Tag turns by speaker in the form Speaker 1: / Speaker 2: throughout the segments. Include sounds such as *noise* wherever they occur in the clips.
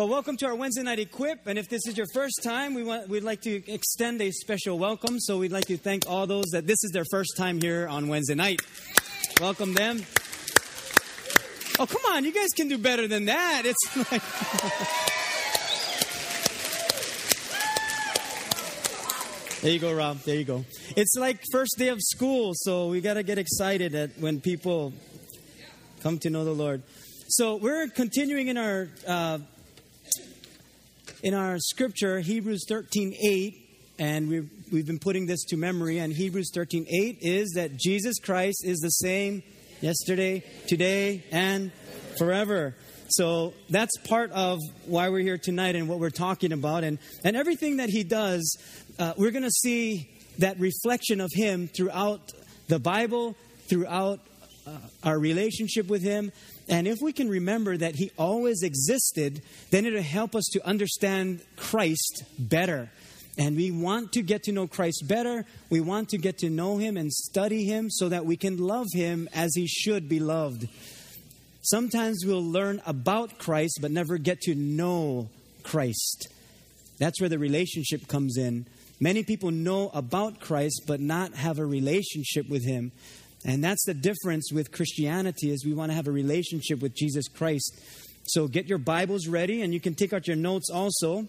Speaker 1: Well, welcome to our Wednesday night equip. And if this is your first time, we want, we'd like to extend a special welcome. So we'd like to thank all those that this is their first time here on Wednesday night. Welcome them. Oh, come on, you guys can do better than that. It's *laughs* like. There you go, Rob. There you go. It's like first day of school, so we got to get excited at when people come to know the Lord. So we're continuing in our uh, in our scripture, Hebrews 13, 8, and we've, we've been putting this to memory, and Hebrews 13, 8 is that Jesus Christ is the same yesterday, today, and forever. So that's part of why we're here tonight and what we're talking about. And, and everything that he does, uh, we're going to see that reflection of him throughout the Bible, throughout uh, our relationship with him, and if we can remember that He always existed, then it'll help us to understand Christ better. And we want to get to know Christ better. We want to get to know Him and study Him so that we can love Him as He should be loved. Sometimes we'll learn about Christ but never get to know Christ. That's where the relationship comes in. Many people know about Christ but not have a relationship with Him. And that's the difference with Christianity is we want to have a relationship with Jesus Christ. So get your Bibles ready and you can take out your notes also.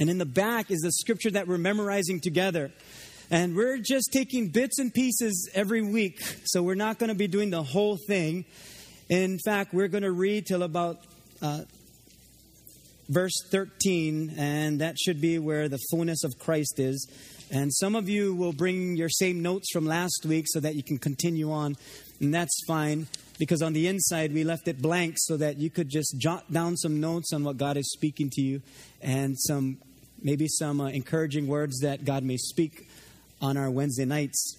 Speaker 1: And in the back is the scripture that we're memorizing together. And we're just taking bits and pieces every week. So we're not going to be doing the whole thing. In fact, we're going to read till about uh, verse 13, and that should be where the fullness of Christ is. And some of you will bring your same notes from last week so that you can continue on, and that's fine because on the inside we left it blank so that you could just jot down some notes on what God is speaking to you and some maybe some uh, encouraging words that God may speak on our Wednesday nights.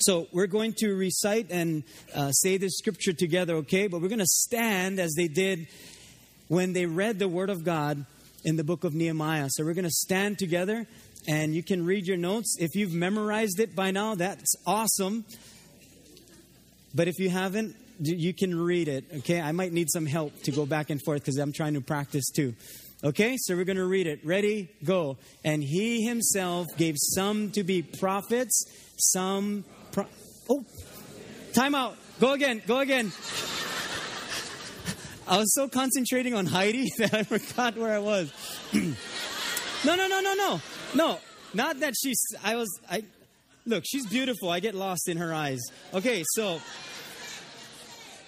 Speaker 1: So we're going to recite and uh, say this scripture together, okay? But we're going to stand as they did when they read the Word of God in the book of Nehemiah. So we're going to stand together and you can read your notes. If you've memorized it by now, that's awesome. But if you haven't, you can read it, okay? I might need some help to go back and forth because I'm trying to practice too. Okay, so we're going to read it. Ready? Go. And he himself gave some to be prophets, some. Pro- oh, time out. Go again. Go again. *laughs* I was so concentrating on Heidi *laughs* that I forgot where I was. *clears throat* no, no, no, no, no. No, not that she's. I was. I look. She's beautiful. I get lost in her eyes. Okay, so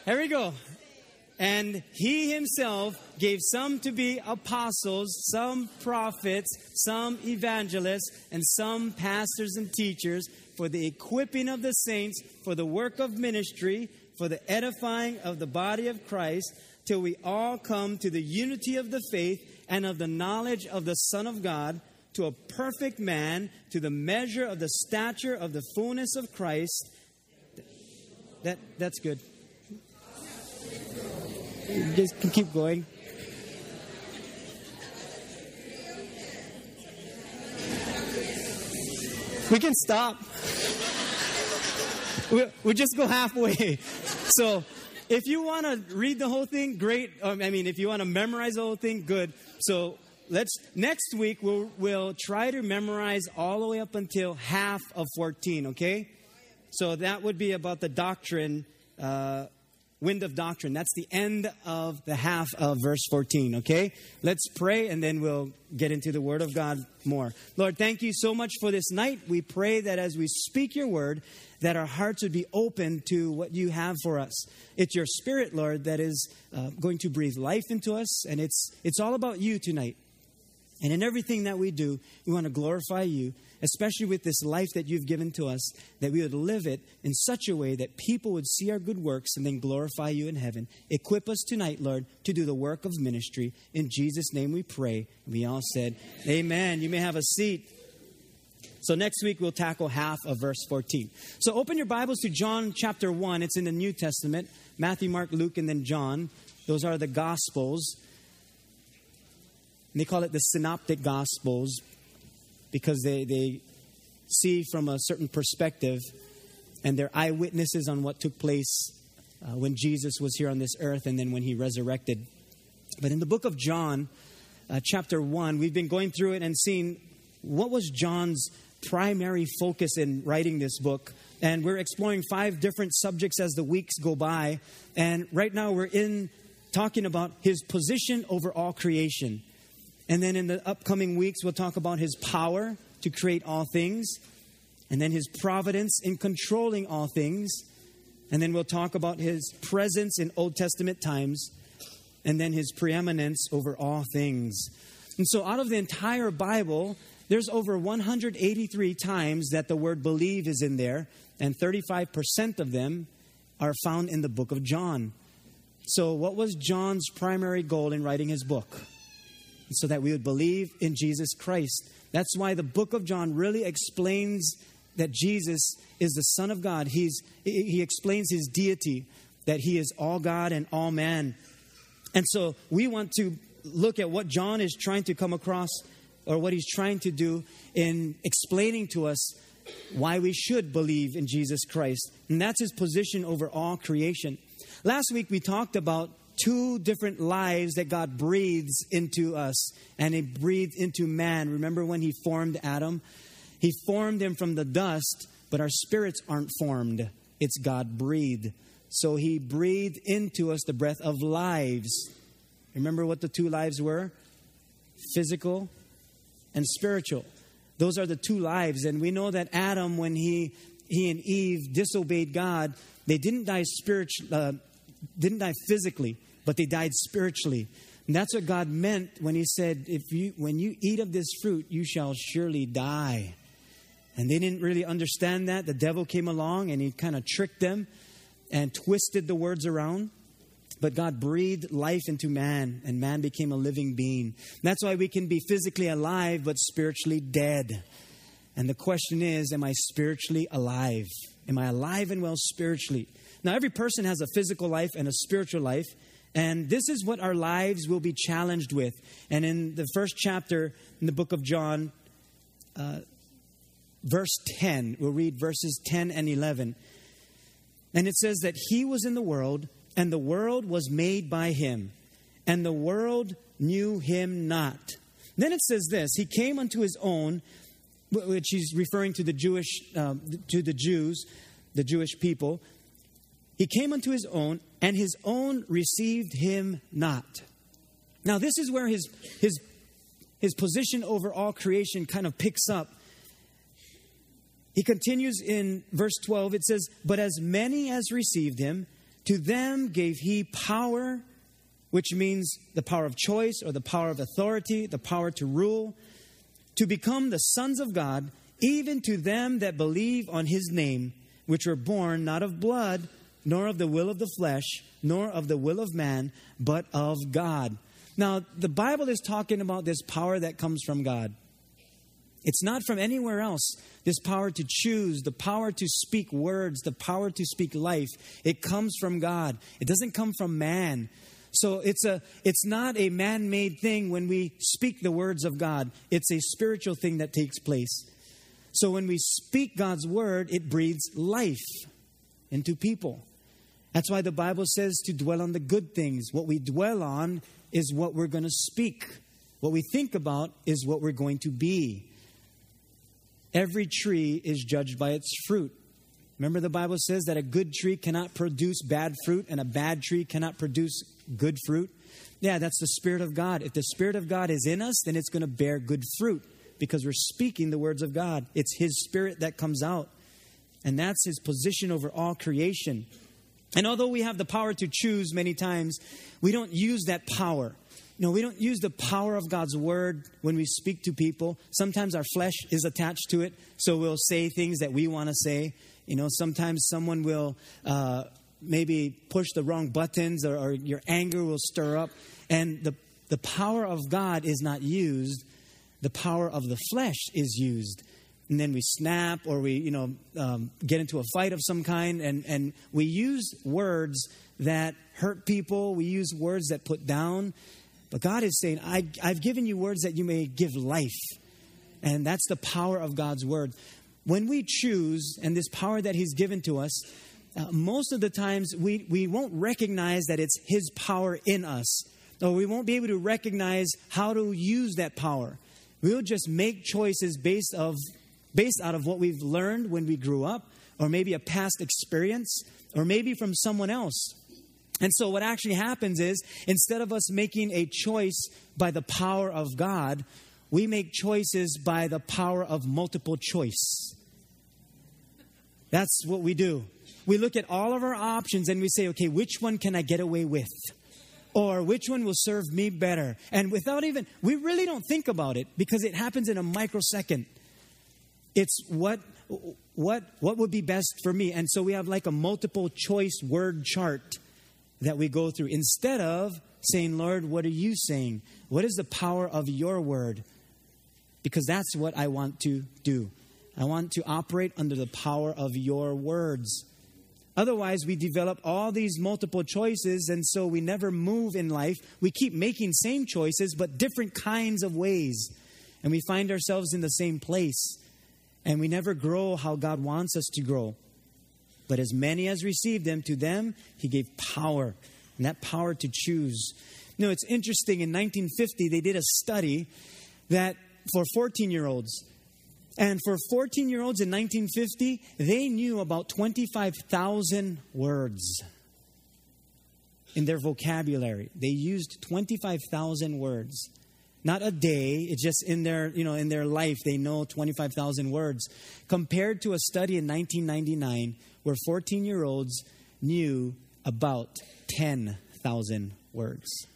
Speaker 1: here we go. And he himself gave some to be apostles, some prophets, some evangelists, and some pastors and teachers for the equipping of the saints, for the work of ministry, for the edifying of the body of Christ, till we all come to the unity of the faith and of the knowledge of the Son of God to a perfect man, to the measure of the stature of the fullness of Christ. That, that's good. Just keep going. We can stop. we we just go halfway. So, if you want to read the whole thing, great. Um, I mean, if you want to memorize the whole thing, good. So, let's next week we'll we'll try to memorize all the way up until half of 14 okay? So that would be about the doctrine uh, wind of doctrine. That's the end of the half of verse 14 okay? Let's pray and then we'll get into the word of god more. Lord thank you so much for this night. We pray that as we speak your word that our hearts would be open to what you have for us. It's your spirit lord that is uh, going to breathe life into us and it's it's all about you tonight and in everything that we do, we want to glorify you, especially with this life that you've given to us, that we would live it in such a way that people would see our good works and then glorify you in heaven. Equip us tonight, Lord, to do the work of ministry. In Jesus' name we pray. We all said, Amen. You may have a seat. So next week we'll tackle half of verse 14. So open your Bibles to John chapter 1. It's in the New Testament Matthew, Mark, Luke, and then John. Those are the Gospels. And they call it the synoptic gospels because they, they see from a certain perspective and they're eyewitnesses on what took place uh, when Jesus was here on this earth and then when he resurrected. But in the book of John, uh, chapter 1. We've been going through it and seeing what was John's primary focus in writing this book. And we're exploring five different subjects as the weeks go by. And right now we're in talking about his position over all creation. And then in the upcoming weeks, we'll talk about his power to create all things, and then his providence in controlling all things. And then we'll talk about his presence in Old Testament times, and then his preeminence over all things. And so, out of the entire Bible, there's over 183 times that the word believe is in there, and 35% of them are found in the book of John. So, what was John's primary goal in writing his book? So that we would believe in Jesus Christ. That's why the book of John really explains that Jesus is the Son of God. He's, he explains his deity, that he is all God and all man. And so we want to look at what John is trying to come across or what he's trying to do in explaining to us why we should believe in Jesus Christ. And that's his position over all creation. Last week we talked about two different lives that God breathes into us and he breathed into man. Remember when he formed Adam? He formed him from the dust, but our spirits aren't formed. It's God breathed. So he breathed into us the breath of lives. Remember what the two lives were? Physical and spiritual. Those are the two lives. And we know that Adam, when he, he and Eve disobeyed God, they didn't die spiritually, uh, didn't die physically, but they died spiritually. And that's what God meant when He said, "If you, when you eat of this fruit, you shall surely die." And they didn't really understand that. The devil came along and he kind of tricked them and twisted the words around. But God breathed life into man, and man became a living being. That's why we can be physically alive, but spiritually dead. And the question is Am I spiritually alive? Am I alive and well spiritually? Now, every person has a physical life and a spiritual life. And this is what our lives will be challenged with. And in the first chapter in the book of John, uh, verse 10, we'll read verses 10 and 11. And it says that he was in the world and the world was made by him, and the world knew him not. Then it says this He came unto his own, which he's referring to the Jewish, um, to the Jews, the Jewish people. He came unto his own, and his own received him not. Now, this is where his, his, his position over all creation kind of picks up. He continues in verse 12. It says, But as many as received him, to them gave he power, which means the power of choice or the power of authority, the power to rule, to become the sons of God, even to them that believe on his name, which were born not of blood, nor of the will of the flesh, nor of the will of man, but of God. Now, the Bible is talking about this power that comes from God. It's not from anywhere else. This power to choose, the power to speak words, the power to speak life, it comes from God. It doesn't come from man. So it's a it's not a man-made thing when we speak the words of God. It's a spiritual thing that takes place. So when we speak God's word, it breathes life into people. That's why the Bible says to dwell on the good things. What we dwell on is what we're going to speak. What we think about is what we're going to be. Every tree is judged by its fruit. Remember, the Bible says that a good tree cannot produce bad fruit and a bad tree cannot produce good fruit. Yeah, that's the Spirit of God. If the Spirit of God is in us, then it's going to bear good fruit because we're speaking the words of God. It's His Spirit that comes out. And that's His position over all creation. And although we have the power to choose many times, we don't use that power. You know, we don't use the power of God's word when we speak to people. Sometimes our flesh is attached to it, so we'll say things that we want to say. You know, sometimes someone will uh, maybe push the wrong buttons or, or your anger will stir up. And the, the power of God is not used, the power of the flesh is used. And then we snap or we, you know, um, get into a fight of some kind, and, and we use words that hurt people. We use words that put down. But God is saying, I, I've given you words that you may give life. And that's the power of God's word. When we choose, and this power that He's given to us, uh, most of the times we, we won't recognize that it's His power in us. or we won't be able to recognize how to use that power. We'll just make choices based of based out of what we've learned when we grew up, or maybe a past experience, or maybe from someone else. And so, what actually happens is instead of us making a choice by the power of God, we make choices by the power of multiple choice. That's what we do. We look at all of our options and we say, okay, which one can I get away with? Or which one will serve me better? And without even, we really don't think about it because it happens in a microsecond. It's what, what, what would be best for me? And so we have like a multiple choice word chart that we go through instead of saying, Lord, what are you saying? What is the power of your word? Because that's what I want to do. I want to operate under the power of your words. Otherwise, we develop all these multiple choices, and so we never move in life. We keep making same choices, but different kinds of ways. And we find ourselves in the same place. And we never grow how God wants us to grow. But as many as received him, to them he gave power, and that power to choose. You know, it's interesting. In 1950, they did a study that for 14 year olds, and for 14 year olds in 1950, they knew about 25,000 words in their vocabulary. They used 25,000 words. Not a day, it's just in their, you know, in their life they know 25,000 words. Compared to a study in 1999 where 14 year olds knew about 10,000 words.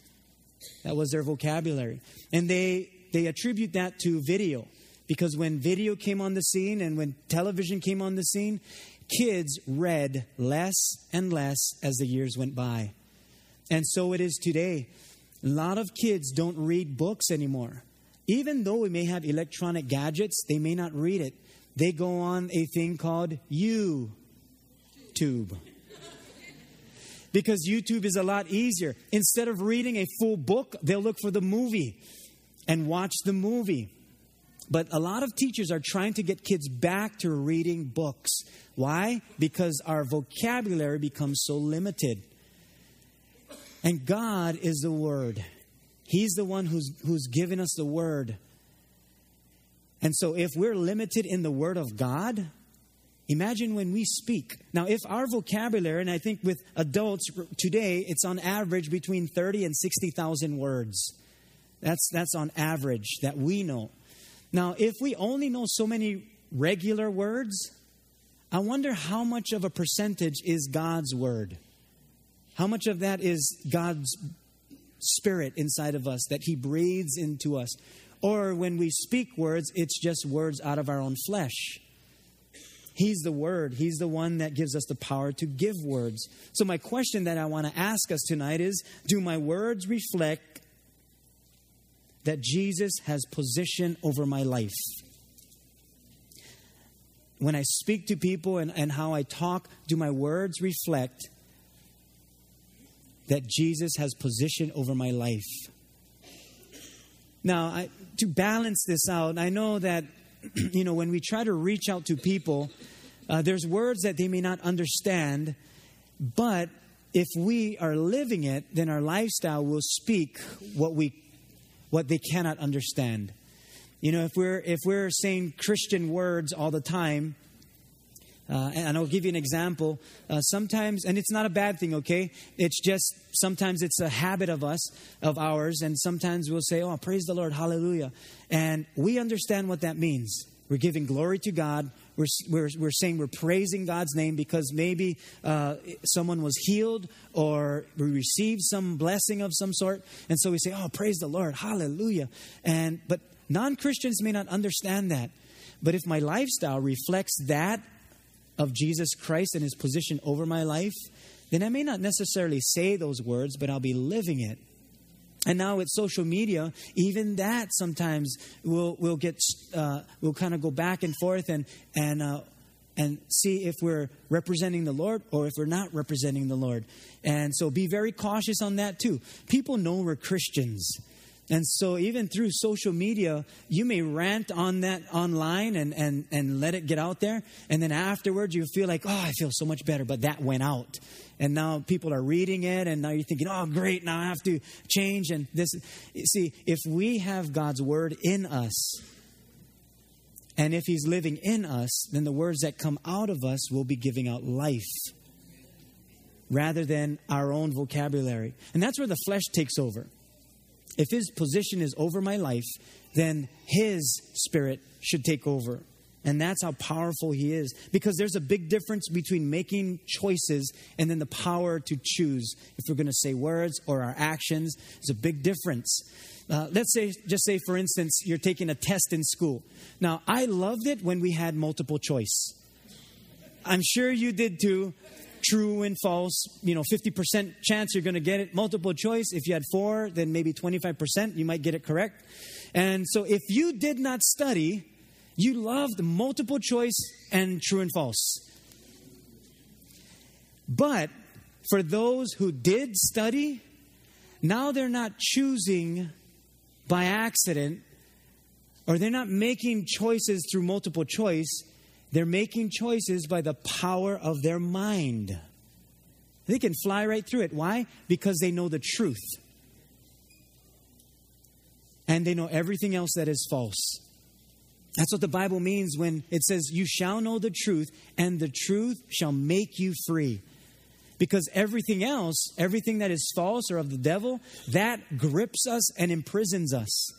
Speaker 1: That was their vocabulary. And they, they attribute that to video. Because when video came on the scene and when television came on the scene, kids read less and less as the years went by. And so it is today. A lot of kids don't read books anymore. Even though we may have electronic gadgets, they may not read it. They go on a thing called YouTube. Because YouTube is a lot easier. Instead of reading a full book, they'll look for the movie and watch the movie. But a lot of teachers are trying to get kids back to reading books. Why? Because our vocabulary becomes so limited. And God is the Word. He's the one who's, who's given us the Word. And so if we're limited in the Word of God, imagine when we speak. Now, if our vocabulary, and I think with adults today, it's on average between 30 and 60,000 words. That's, that's on average that we know. Now, if we only know so many regular words, I wonder how much of a percentage is God's word? How much of that is God's spirit inside of us that He breathes into us? Or when we speak words, it's just words out of our own flesh. He's the Word. He's the one that gives us the power to give words. So, my question that I want to ask us tonight is Do my words reflect that Jesus has position over my life. When I speak to people and, and how I talk, do my words reflect that Jesus has position over my life? Now, I, to balance this out, I know that, *clears throat* you know, when we try to reach out to people, uh, there's words that they may not understand, but if we are living it, then our lifestyle will speak what we what they cannot understand. You know, if we're if we're saying Christian words all the time, uh, and I'll give you an example. Uh, sometimes, and it's not a bad thing, okay? It's just sometimes it's a habit of us, of ours, and sometimes we'll say, "Oh, praise the Lord, Hallelujah," and we understand what that means. We're giving glory to God. We're, we're, we're saying we're praising God's name because maybe uh, someone was healed or we received some blessing of some sort. And so we say, oh, praise the Lord, hallelujah. And, but non Christians may not understand that. But if my lifestyle reflects that of Jesus Christ and his position over my life, then I may not necessarily say those words, but I'll be living it. And now with social media, even that sometimes we'll, we'll get, uh, we'll kind of go back and forth and, and, uh, and see if we're representing the Lord or if we're not representing the Lord. And so be very cautious on that too. People know we're Christians. And so, even through social media, you may rant on that online and, and, and let it get out there. And then afterwards, you feel like, oh, I feel so much better, but that went out. And now people are reading it, and now you're thinking, oh, great, now I have to change. And this, see, if we have God's word in us, and if He's living in us, then the words that come out of us will be giving out life rather than our own vocabulary. And that's where the flesh takes over. If his position is over my life, then his spirit should take over. And that's how powerful he is. Because there's a big difference between making choices and then the power to choose. If we're going to say words or our actions, there's a big difference. Uh, let's say, just say, for instance, you're taking a test in school. Now, I loved it when we had multiple choice. I'm sure you did too true and false, you know, 50% chance you're going to get it. Multiple choice, if you had four, then maybe 25% you might get it correct. And so if you did not study, you loved multiple choice and true and false. But for those who did study, now they're not choosing by accident or they're not making choices through multiple choice they're making choices by the power of their mind. They can fly right through it. Why? Because they know the truth. And they know everything else that is false. That's what the Bible means when it says, You shall know the truth, and the truth shall make you free. Because everything else, everything that is false or of the devil, that grips us and imprisons us.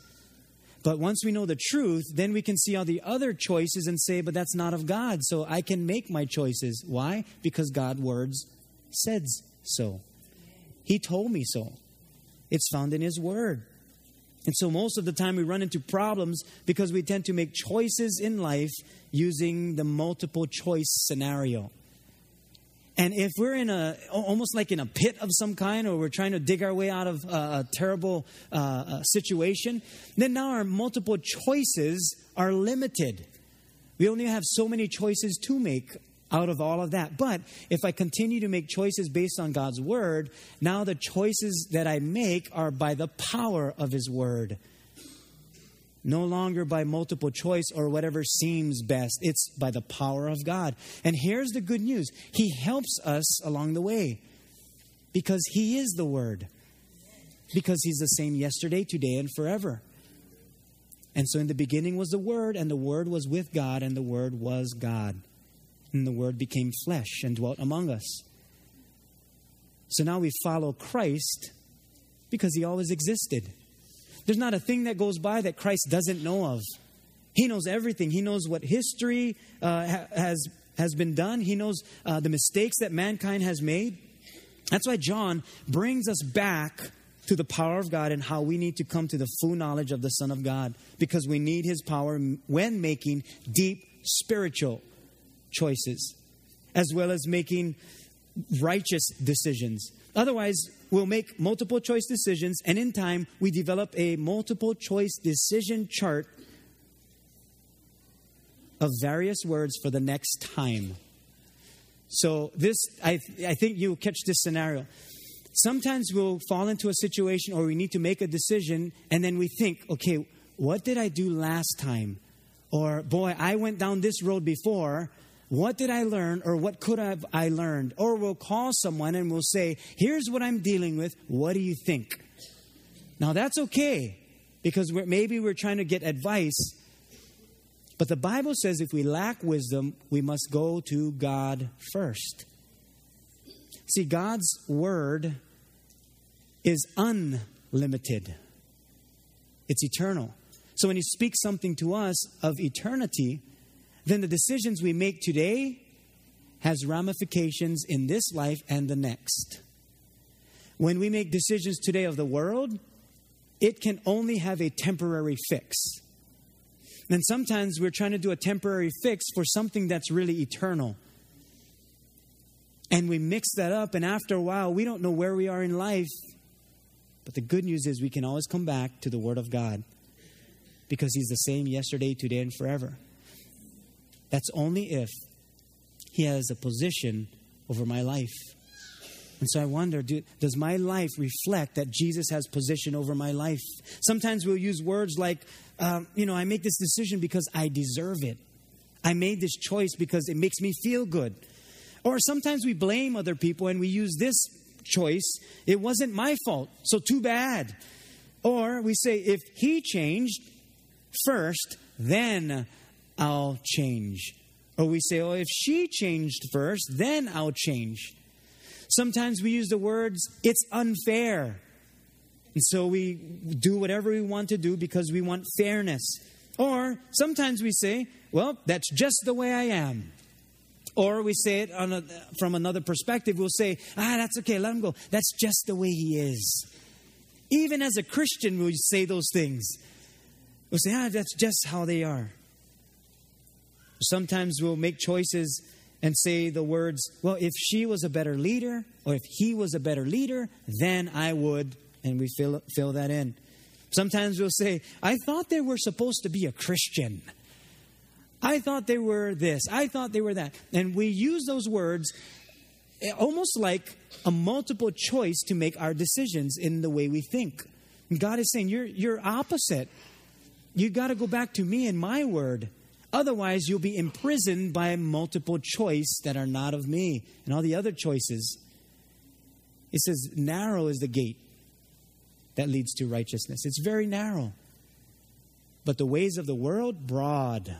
Speaker 1: But once we know the truth, then we can see all the other choices and say, but that's not of God. So I can make my choices. Why? Because God words said so. He told me so. It's found in His Word. And so most of the time we run into problems because we tend to make choices in life using the multiple choice scenario. And if we're in a, almost like in a pit of some kind, or we're trying to dig our way out of a, terrible uh, uh, situation, then now our multiple choices are limited. We only have so many choices to make out of all of that. But if I continue to make choices based on God's word, now the choices that I make are by the power of His word no longer by multiple choice or whatever seems best. It's by the power of God. And here's the good news He helps us along the way because He is the Word, because He's the same yesterday, today, and forever. And so in the beginning was the Word, and the Word was with God, and the Word was God. And the Word became flesh and dwelt among us. So now we follow Christ because He always existed. There's not a thing that goes by that Christ doesn't know of. He knows everything. He knows what history uh, ha- has, has been done, He knows uh, the mistakes that mankind has made. That's why John brings us back to the power of God and how we need to come to the full knowledge of the Son of God because we need His power when making deep spiritual choices as well as making righteous decisions. Otherwise, we'll make multiple choice decisions, and in time, we develop a multiple choice decision chart of various words for the next time. So, this, I, I think you'll catch this scenario. Sometimes we'll fall into a situation or we need to make a decision, and then we think, okay, what did I do last time? Or, boy, I went down this road before, what did I learn or what could I have I learned? Or we'll call someone and we'll say, Here's what I'm dealing with. What do you think? Now that's okay because we're, maybe we're trying to get advice. But the Bible says if we lack wisdom, we must go to God first. See, God's word is unlimited, it's eternal. So when He speaks something to us of eternity, then the decisions we make today has ramifications in this life and the next. When we make decisions today of the world, it can only have a temporary fix. And sometimes we're trying to do a temporary fix for something that's really eternal. And we mix that up, and after a while, we don't know where we are in life. But the good news is we can always come back to the Word of God because He's the same yesterday, today, and forever. That's only if He has a position over my life. And so I wonder do, does my life reflect that Jesus has position over my life? Sometimes we'll use words like, um, you know, I make this decision because I deserve it. I made this choice because it makes me feel good. Or sometimes we blame other people and we use this choice, it wasn't my fault, so too bad. Or we say, if he changed first, then I'll change. Or we say, oh, if she changed first, then I'll change. Sometimes we use the words, it's unfair. And so we do whatever we want to do because we want fairness. Or sometimes we say, well, that's just the way I am. Or we say it a, from another perspective. We'll say, ah, that's okay, let him go. That's just the way he is. Even as a Christian, we say those things. We'll say, ah, that's just how they are. Sometimes we'll make choices and say the words, well, if she was a better leader or if he was a better leader, then I would, and we fill, fill that in. Sometimes we'll say, I thought they were supposed to be a Christian. I thought they were this. I thought they were that. And we use those words eh, almost like a multiple choice to make our decisions in the way we think. And God is saying, You're, you're opposite. You've got to go back to me and my word. Otherwise, you'll be imprisoned by multiple choice that are not of me and all the other choices. It says, narrow is the gate that leads to righteousness. It's very narrow. But the ways of the world, broad,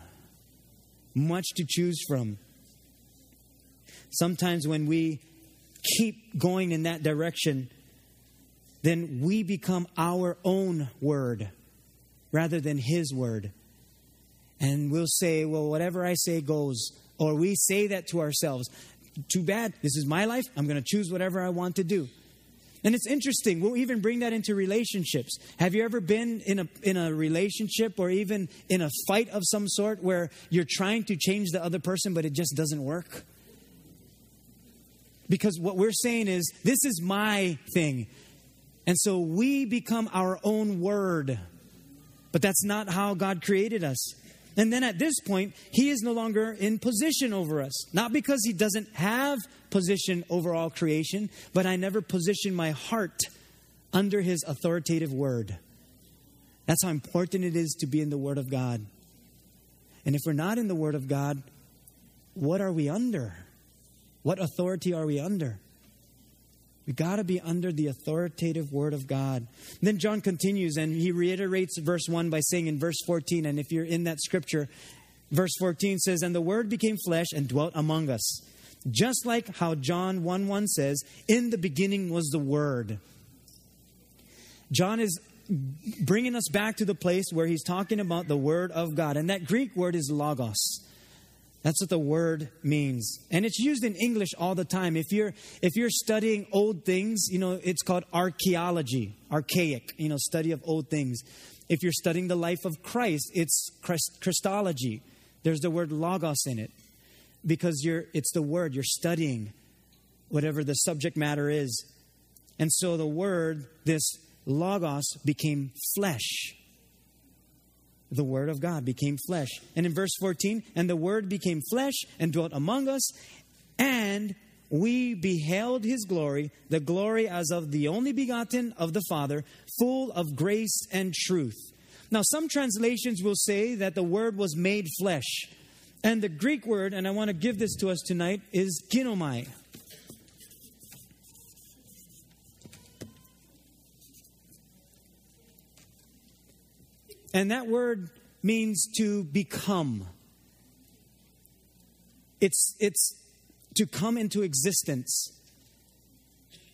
Speaker 1: much to choose from. Sometimes when we keep going in that direction, then we become our own word rather than His word and we'll say, well, whatever I say goes. Or we say that to ourselves. Too bad. This is my life. I'm going to choose whatever I want to do. And it's interesting. We'll even bring that into relationships. Have you ever been in a, in a relationship or even in a fight of some sort where you're trying to change the other person, but it just doesn't work? Because what we're saying is, this is my thing. And so we become our own word. But that's not how God created us. And then at this point, he is no longer in position over us. Not because he doesn't have position over all creation, but I never position my heart under his authoritative word. That's how important it is to be in the Word of God. And if we're not in the Word of God, what are we under? What authority are we under? We got to be under the authoritative word of God. And then John continues and he reiterates verse 1 by saying in verse 14, and if you're in that scripture, verse 14 says, And the word became flesh and dwelt among us. Just like how John 1 1 says, In the beginning was the word. John is bringing us back to the place where he's talking about the word of God. And that Greek word is logos. That's what the word means. And it's used in English all the time. If you're if you're studying old things, you know, it's called archaeology, archaic, you know, study of old things. If you're studying the life of Christ, it's Christology. There's the word logos in it. Because you're it's the word you're studying whatever the subject matter is. And so the word this logos became flesh the Word of God became flesh. And in verse 14, and the Word became flesh and dwelt among us, and we beheld his glory, the glory as of the only begotten of the Father, full of grace and truth. Now, some translations will say that the Word was made flesh. And the Greek word, and I want to give this to us tonight, is ginomai. And that word means to become. It's, it's to come into existence.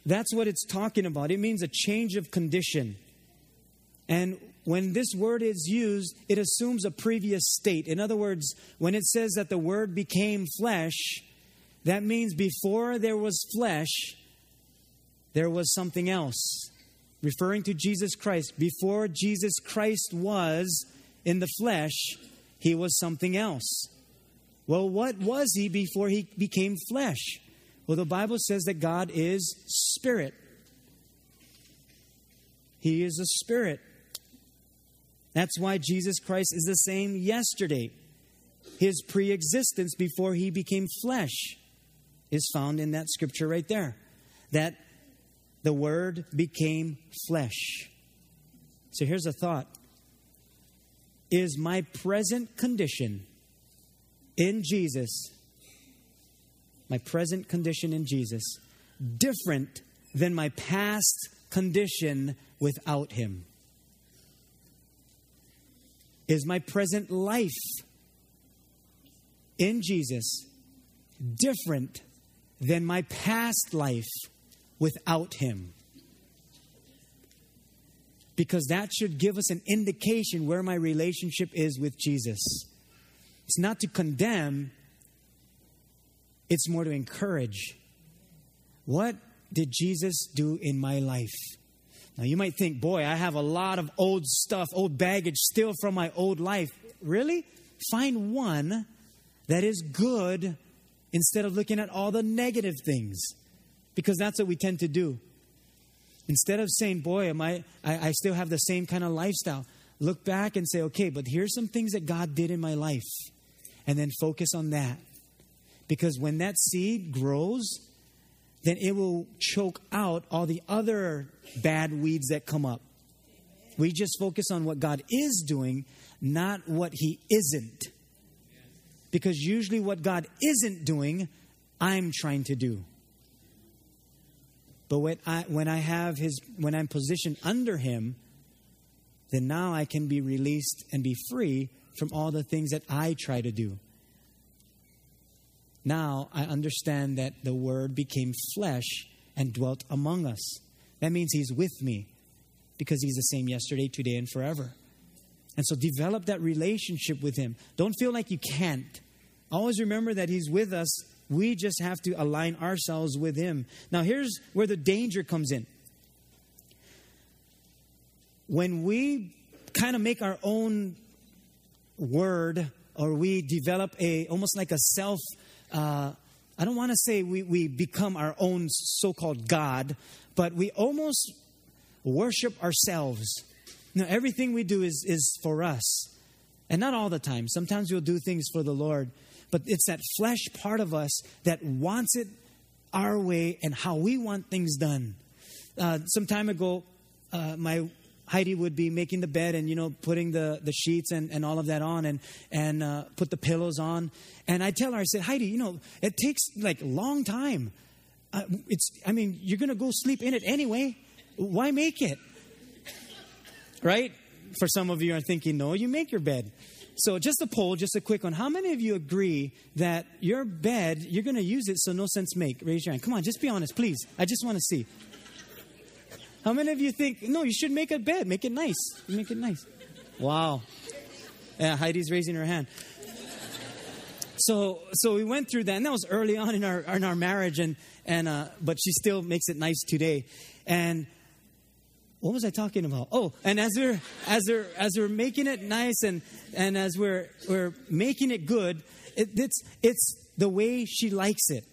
Speaker 1: That's what it's talking about. It means a change of condition. And when this word is used, it assumes a previous state. In other words, when it says that the word became flesh, that means before there was flesh, there was something else referring to Jesus Christ, before Jesus Christ was in the flesh, he was something else. Well, what was he before he became flesh? Well, the Bible says that God is spirit. He is a spirit. That's why Jesus Christ is the same yesterday. His pre existence before he became flesh is found in that scripture right there. that the Word became flesh. So here's a thought Is my present condition in Jesus, my present condition in Jesus, different than my past condition without Him? Is my present life in Jesus different than my past life without Him? Because that should give us an indication where my relationship is with Jesus. It's not to condemn, it's more to encourage. What did Jesus do in my life? Now, you might think, boy, I have a lot of old stuff, old baggage still from my old life. Really? Find one that is good instead of looking at all the negative things, because that's what we tend to do. Instead of saying, boy, am I, I, I still have the same kind of lifestyle, look back and say, okay, but here's some things that God did in my life, and then focus on that. Because when that seed grows, then it will choke out all the other bad weeds that come up. We just focus on what God is doing, not what He isn't. Because usually, what God isn't doing, I'm trying to do. But when I, when I have His, when I'm positioned under Him, then now I can be released and be free from all the things that I try to do. Now I understand that the Word became flesh and dwelt among us. That means He's with me because He's the same yesterday, today, and forever. And so develop that relationship with Him. Don't feel like you can't. Always remember that He's with us. We just have to align ourselves with Him. Now, here's where the danger comes in. When we kind of make our own word or we develop a almost like a self uh, I don't want to say we, we become our own so called God, but we almost worship ourselves. Know, everything we do is, is for us. And not all the time. Sometimes we'll do things for the Lord, but it's that flesh part of us that wants it our way and how we want things done. Uh, some time ago, uh, my Heidi would be making the bed and you know putting the, the sheets and, and all of that on and and uh, put the pillows on. And I tell her I said Heidi you know it takes like long time. Uh, it's I mean you're gonna go sleep in it anyway. Why make it? *laughs* Right? For some of you are thinking no you make your bed so just a poll just a quick one how many of you agree that your bed you're gonna use it so no sense make raise your hand come on just be honest please I just want to see how many of you think, no, you should make a bed, make it nice, make it nice? Wow. Yeah, Heidi's raising her hand. So, so we went through that, and that was early on in our in our marriage, and and uh, but she still makes it nice today. And what was I talking about? Oh, and as we're as we're as we're making it nice, and and as we're we're making it good, it, it's it's the way she likes it.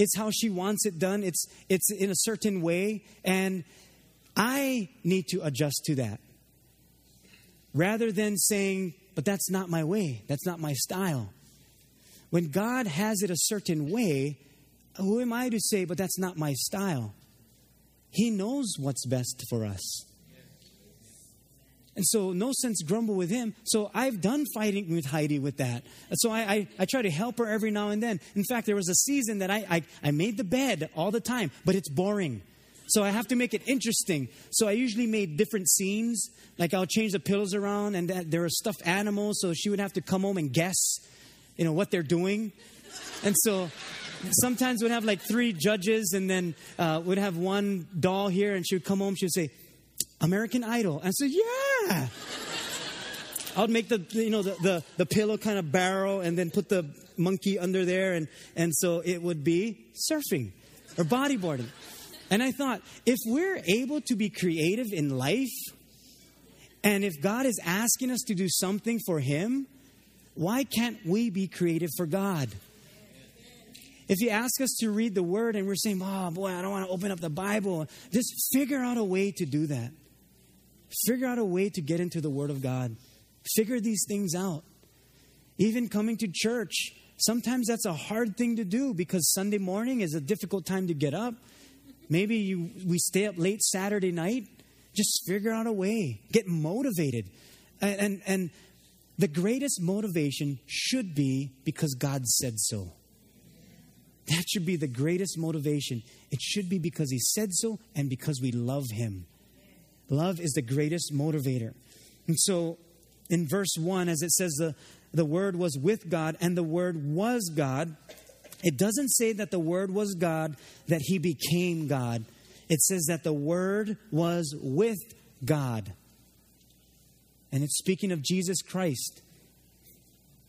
Speaker 1: It's how she wants it done. It's, it's in a certain way. And I need to adjust to that. Rather than saying, but that's not my way, that's not my style. When God has it a certain way, who am I to say, but that's not my style? He knows what's best for us. And so, no sense grumble with him. So, I've done fighting with Heidi with that. So, I, I, I, try to help her every now and then. In fact, there was a season that I, I, I made the bed all the time, but it's boring. So, I have to make it interesting. So, I usually made different scenes. Like, I'll change the pillows around, and that, there were stuffed animals. So, she would have to come home and guess, you know, what they're doing. And so, sometimes we'd have like three judges, and then uh, we'd have one doll here, and she would come home, she would say, American Idol. And so, yeah. I would make the you know the, the, the pillow kind of barrel and then put the monkey under there and, and so it would be surfing or bodyboarding. And I thought, if we're able to be creative in life, and if God is asking us to do something for Him, why can't we be creative for God? If you ask us to read the Word and we're saying, oh boy, I don't want to open up the Bible, just figure out a way to do that. Figure out a way to get into the Word of God. Figure these things out. Even coming to church, sometimes that's a hard thing to do because Sunday morning is a difficult time to get up. Maybe you, we stay up late Saturday night. Just figure out a way. Get motivated. And, and, and the greatest motivation should be because God said so. That should be the greatest motivation. It should be because He said so and because we love Him. Love is the greatest motivator. And so in verse 1, as it says, the, the Word was with God and the Word was God, it doesn't say that the Word was God, that He became God. It says that the Word was with God. And it's speaking of Jesus Christ.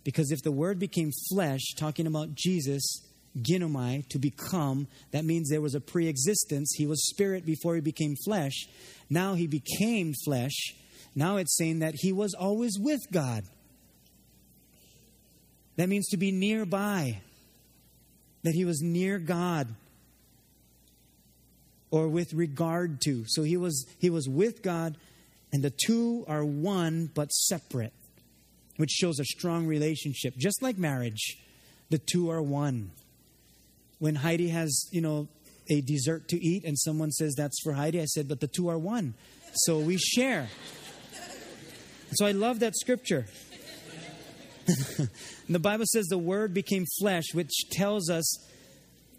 Speaker 1: Because if the Word became flesh, talking about Jesus, ginomai, to become, that means there was a pre existence. He was spirit before he became flesh. Now he became flesh. Now it's saying that he was always with God. That means to be nearby, that he was near God or with regard to. So he was, he was with God, and the two are one but separate, which shows a strong relationship. Just like marriage, the two are one. When Heidi has, you know, a dessert to eat and someone says that's for Heidi, I said, but the two are one. So we share. so I love that scripture. *laughs* the Bible says the Word became flesh, which tells us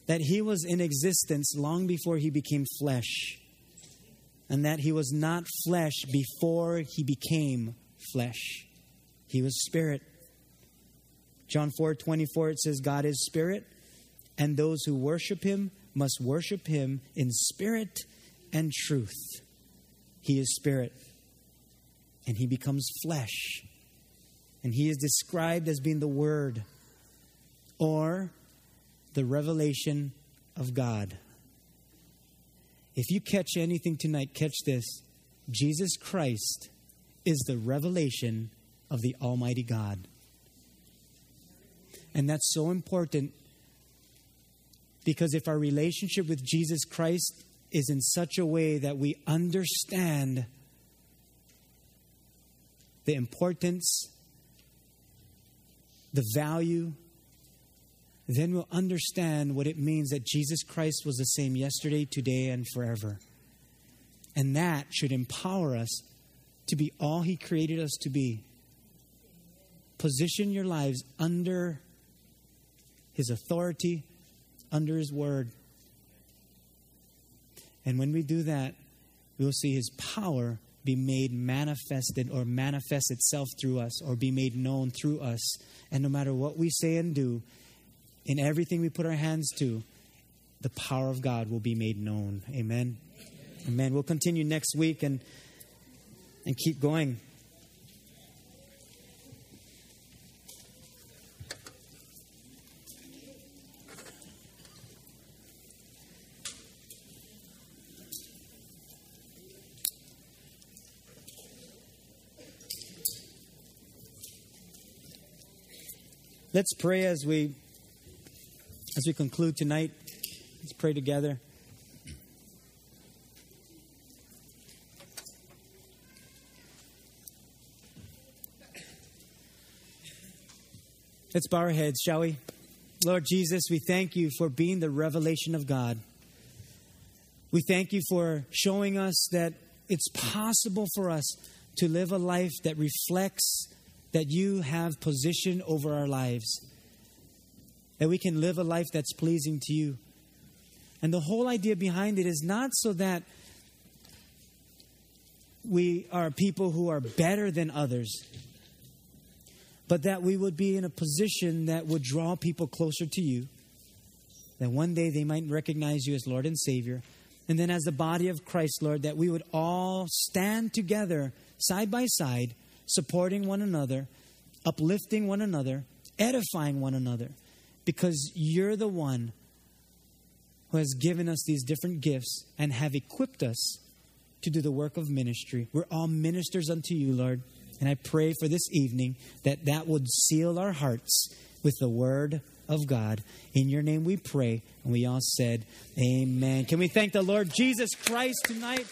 Speaker 1: that He was in existence long before He became flesh, and that He was not flesh before He became flesh. He was spirit. John 4 24, it says, God is spirit, and those who worship Him must worship Him in spirit and truth. He is spirit, and He becomes flesh and he is described as being the Word or the revelation of God. If you catch anything tonight, catch this Jesus Christ is the revelation of the Almighty God. And that's so important because if our relationship with Jesus Christ is in such a way that we understand the importance the value, then we'll understand what it means that Jesus Christ was the same yesterday, today, and forever. And that should empower us to be all He created us to be. Position your lives under His authority, under His word. And when we do that, we will see His power be made manifested or manifest itself through us or be made known through us. And no matter what we say and do, in everything we put our hands to, the power of God will be made known. Amen. Amen. We'll continue next week and and keep going. Let's pray as we as we conclude tonight. Let's pray together. Let's bow our heads, shall we? Lord Jesus, we thank you for being the revelation of God. We thank you for showing us that it's possible for us to live a life that reflects that you have position over our lives, that we can live a life that's pleasing to you. And the whole idea behind it is not so that we are people who are better than others, but that we would be in a position that would draw people closer to you, that one day they might recognize you as Lord and Savior. And then, as the body of Christ, Lord, that we would all stand together side by side supporting one another, uplifting one another, edifying one another, because you're the one who has given us these different gifts and have equipped us to do the work of ministry. We're all ministers unto you, Lord. And I pray for this evening that that would seal our hearts with the word of God. In your name we pray. And we all said, Amen. Can we thank the Lord Jesus Christ tonight?